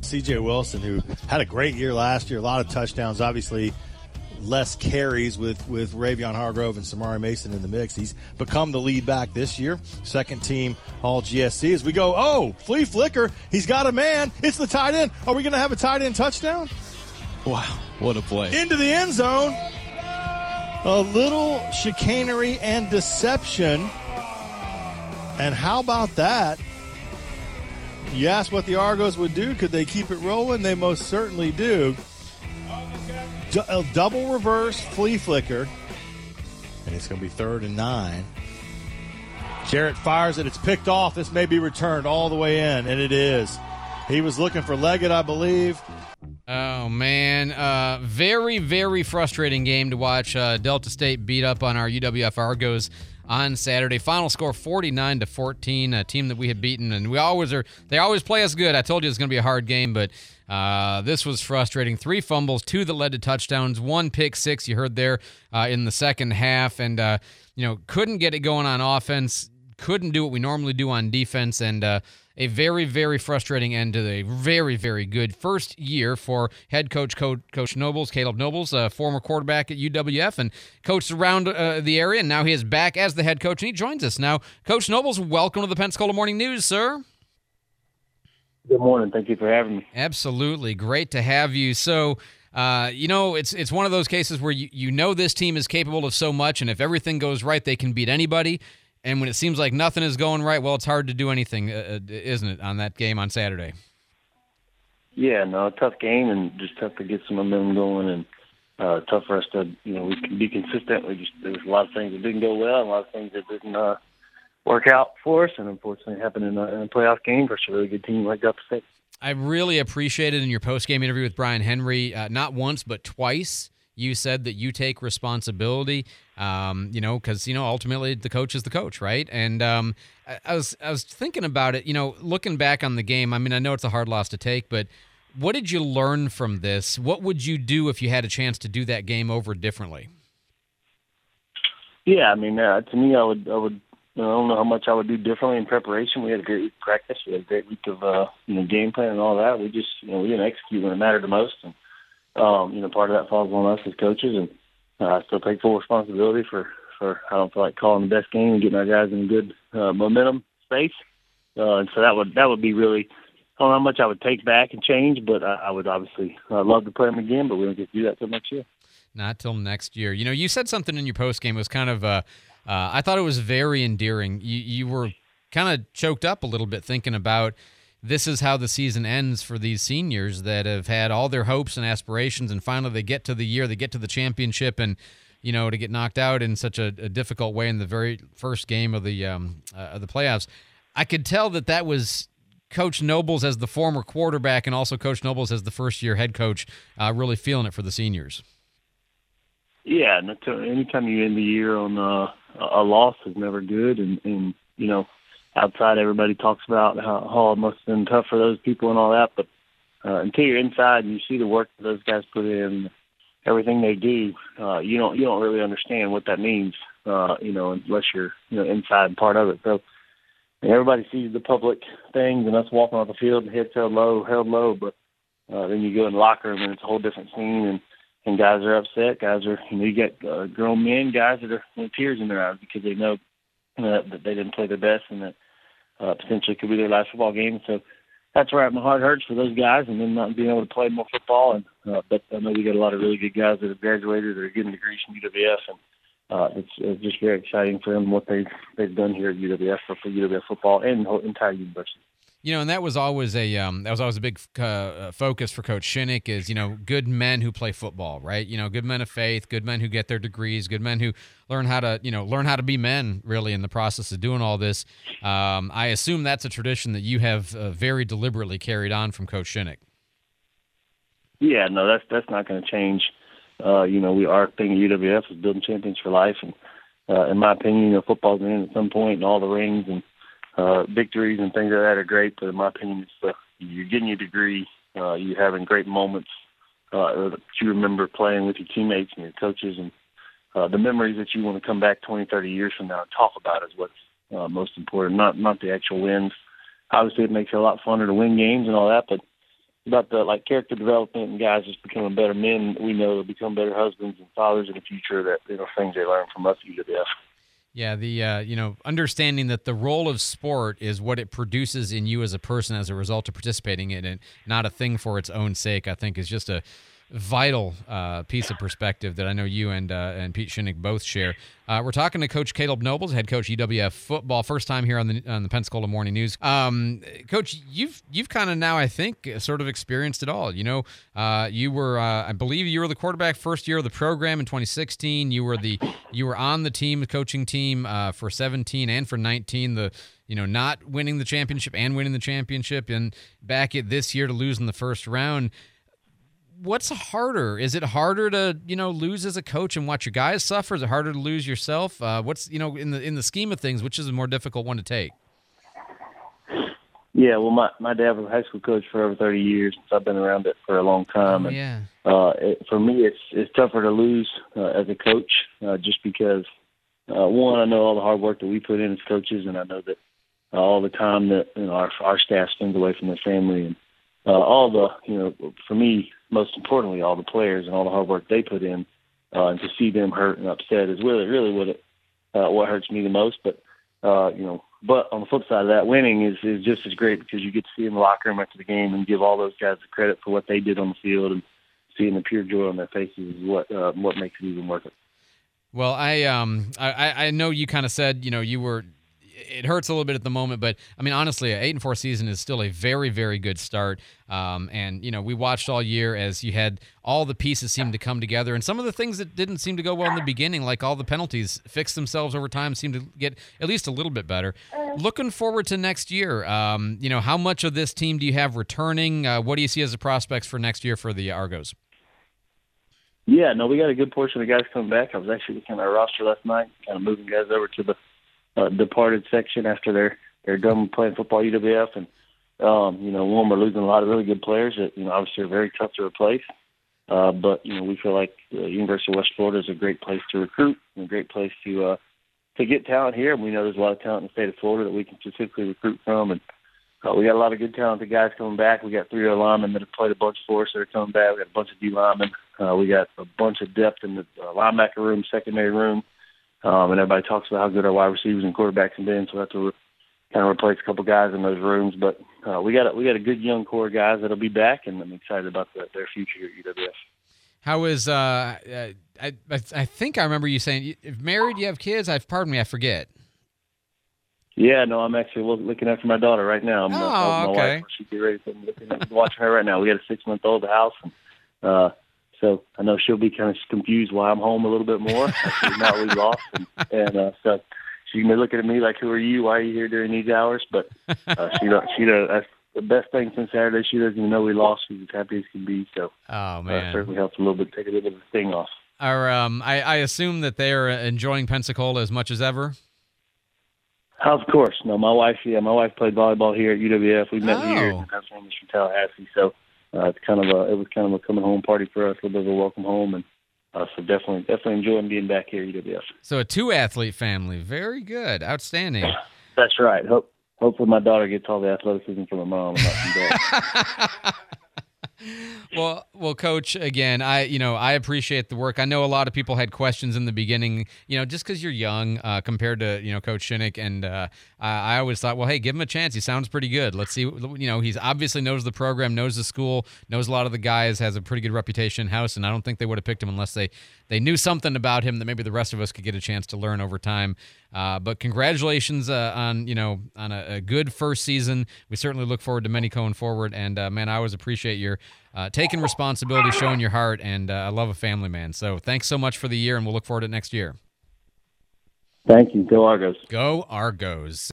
CJ Wilson, who had a great year last year, a lot of touchdowns, obviously less carries with, with Ravion Hargrove and Samari Mason in the mix. He's become the lead back this year. Second team all GSC. As we go, oh, flea flicker. He's got a man. It's the tight end. Are we going to have a tight end touchdown? Wow. What a play. Into the end zone. A little chicanery and deception and how about that? You asked what the Argos would do. Could they keep it rolling? They most certainly do. D- a double reverse flea flicker. And it's going to be third and nine. Jarrett fires it. It's picked off. This may be returned all the way in, and it is. He was looking for Leggett, I believe. Oh man, uh, very very frustrating game to watch. Uh, Delta State beat up on our UWF Argos on Saturday. Final score 49 to 14. A team that we had beaten, and we always are. They always play us good. I told you it's going to be a hard game, but uh, this was frustrating. Three fumbles, two that led to touchdowns, one pick six. You heard there uh, in the second half, and uh, you know couldn't get it going on offense. Couldn't do what we normally do on defense, and uh, a very, very frustrating end to a very, very good first year for head coach Coach, coach Nobles, Kaleb Nobles, a former quarterback at UWF and coached around uh, the area. And now he is back as the head coach, and he joins us now. Coach Nobles, welcome to the Pensacola Morning News, sir. Good morning. Thank you for having me. Absolutely, great to have you. So. Uh, you know, it's it's one of those cases where you, you know this team is capable of so much, and if everything goes right, they can beat anybody. And when it seems like nothing is going right, well, it's hard to do anything, uh, uh isn't it, on that game on Saturday? Yeah, no, tough game and just tough to get some momentum going and uh, tough for us to, you know, we can be consistent. We just there was a lot of things that didn't go well, and a lot of things that didn't uh, work out for us, and unfortunately happened in a, in a playoff game versus a really good team like Delta State. I really appreciated in your post game interview with Brian Henry, uh, not once but twice you said that you take responsibility. Um, you know, because you know ultimately the coach is the coach, right? And um, I, I, was I was thinking about it. You know, looking back on the game. I mean, I know it's a hard loss to take, but what did you learn from this? What would you do if you had a chance to do that game over differently? Yeah, I mean, uh, to me, I would I would I don't know how much I would do differently in preparation. We had a great week of practice. We had a great week of uh, you know game plan and all that. We just you know we didn't execute when it mattered the most. And um, you know, part of that falls on us as coaches, and uh, I still take full responsibility for for I don't feel like calling the best game and getting our guys in good uh, momentum space. Uh, and so that would that would be really I don't know how much I would take back and change, but I, I would obviously uh, love to play them again, but we don't get to do that till next year. Not till next year. You know, you said something in your post game was kind of uh, uh, I thought it was very endearing. You you were kind of choked up a little bit thinking about this is how the season ends for these seniors that have had all their hopes and aspirations, and finally they get to the year, they get to the championship, and you know to get knocked out in such a, a difficult way in the very first game of the um, uh, of the playoffs. I could tell that that was Coach Nobles as the former quarterback, and also Coach Nobles as the first year head coach, uh, really feeling it for the seniors. Yeah, anytime you end the year on uh, a loss is never good, and, and you know outside everybody talks about how, how it must have been tough for those people and all that, but uh, until you're inside and you see the work that those guys put in, everything they do, uh, you don't you don't really understand what that means, uh, you know, unless you're you know inside and part of it. So everybody sees the public things and us walking off the field and heads held low, held low, but uh, then you go in the locker room and it's a whole different scene and and guys are upset. Guys are you know you get uh, grown men, guys that are know, tears in their eyes because they know uh, that they didn't play their best and that uh, potentially could be their last football game. So that's where my heart hurts for those guys, and then not being able to play more football. And uh, but I know we got a lot of really good guys that have graduated or are getting degrees from UWF, and uh, it's, it's just very exciting for them what they've they've done here at UWF for, for UWF football and the whole entire university. You know, and that was always a um, that was always a big uh, uh, focus for Coach Shinnick is you know good men who play football, right? You know, good men of faith, good men who get their degrees, good men who learn how to you know learn how to be men really in the process of doing all this. Um, I assume that's a tradition that you have uh, very deliberately carried on from Coach Shinnick. Yeah, no, that's that's not going to change. Uh, you know, we our thing at UWF is building champions for life, and uh, in my opinion, you know, football's going to end at some point, and all the rings and uh, victories and things like that are great, but in my opinion, it's the, you're getting your degree, uh, you're having great moments uh, that you remember playing with your teammates and your coaches, and uh, the memories that you want to come back 20, 30 years from now and talk about is what's uh, most important, not not the actual wins. Obviously, it makes it a lot funner to win games and all that, but about the like character development and guys just becoming better men. We know they'll become better husbands and fathers in the future. That you know things they learn from us at UWF. Yeah, the uh, you know understanding that the role of sport is what it produces in you as a person as a result of participating in it, not a thing for its own sake. I think is just a vital uh, piece of perspective that I know you and uh, and Pete Shinnick both share. Uh, we're talking to Coach Kaleb Nobles, head coach UWF football, first time here on the on the Pensacola Morning News. Um, coach, you've you've kind of now I think sort of experienced it all. You know, uh, you were uh, I believe you were the quarterback first year of the program in 2016. You were the you were on the team, coaching team uh, for 17 and for 19. The you know, not winning the championship and winning the championship, and back at this year to lose in the first round what's harder? Is it harder to you know lose as a coach and watch your guys suffer? Is it harder to lose yourself? Uh, what's you know in the in the scheme of things, which is a more difficult one to take? Yeah, well, my my dad was a high school coach for over thirty years, so I've been around it for a long time. Oh, and, yeah. Uh, it, for me, it's it's tougher to lose uh, as a coach, uh, just because uh, one, I know all the hard work that we put in as coaches, and I know that uh, all the time that you know our our staff spends away from their family and uh, all the you know for me most importantly all the players and all the hard work they put in uh, and to see them hurt and upset is really really what it uh, what hurts me the most but uh, you know but on the flip side of that winning is is just as great because you get to see in the locker room after the game and give all those guys the credit for what they did on the field and seeing the pure joy on their faces is what uh, what makes it even worth it. Well, I um I I know you kind of said you know you were it hurts a little bit at the moment, but I mean, honestly, an eight and four season is still a very, very good start. Um, and you know, we watched all year as you had all the pieces seem to come together, and some of the things that didn't seem to go well in the beginning, like all the penalties, fixed themselves over time, seem to get at least a little bit better. Looking forward to next year, um, you know, how much of this team do you have returning? Uh, what do you see as the prospects for next year for the Argos? Yeah, no, we got a good portion of guys coming back. I was actually looking at our roster last night, kind of moving guys over to the uh, departed section after they're they're done playing football UWF, and um, you know, one we're losing a lot of really good players that you know obviously are very tough to replace. Uh, but you know, we feel like the University of West Florida is a great place to recruit and a great place to uh, to get talent here. And we know there's a lot of talent in the state of Florida that we can specifically recruit from. And uh, we got a lot of good talented guys coming back. We got three other linemen that have played a bunch for us that are coming back. We got a bunch of D linemen. Uh, we got a bunch of depth in the uh, linebacker room, secondary room. Um, and everybody talks about how good our wide receivers and quarterbacks have been, so we have to re- kind of replace a couple guys in those rooms. But uh, we got a, we got a good young core of guys that'll be back, and I'm excited about the, their future here at UWF. How is uh, uh I I think I remember you saying if married, you have kids. I've pardon me, I forget. Yeah, no, I'm actually looking after my daughter right now. I'm oh, uh, my okay. wife. She get ready. So I'm looking at, watching her right now. We got a six month old house, and uh, so I know she'll be kind of confused why I'm home a little bit more. She's not we lost, and, and uh, so she's gonna be looking at me like, "Who are you? Why are you here during these hours?" But uh, she. She does. That's the best thing since Saturday. She doesn't even know we lost. She's as happy as can be. So Oh uh, man. certainly helps a little bit, take a little bit of the sting off. Are um I, I assume that they're enjoying Pensacola as much as ever. Of course, no. My wife, yeah, my wife played volleyball here at UWF. We met Oh. here Pennsylvania from Tallahassee, so uh, it's kind of a it was kind of a coming home party for us, a little bit of a welcome home, and uh, so definitely definitely enjoying being back here at UWF. So a two athlete family. Very good. Outstanding. That's right. Hope hopefully my daughter gets all the athleticism from her mom and not from dad. well, well, coach, again, I, you know, I appreciate the work. I know a lot of people had questions in the beginning, you know, just because you're young uh, compared to, you know, Coach Shinnick, and uh, I, I always thought, well, hey, give him a chance. He sounds pretty good. Let's see, you know, he's obviously knows the program, knows the school, knows a lot of the guys, has a pretty good reputation in house, and I don't think they would have picked him unless they they knew something about him that maybe the rest of us could get a chance to learn over time. Uh, but congratulations uh, on you know on a, a, good first season. We certainly look forward to many going forward. And uh, man, I always appreciate your uh, taking responsibility, showing your heart, and uh, I love a family man. So thanks so much for the year, and we'll look forward to next year. Thank you. Go Argos. Go Argos.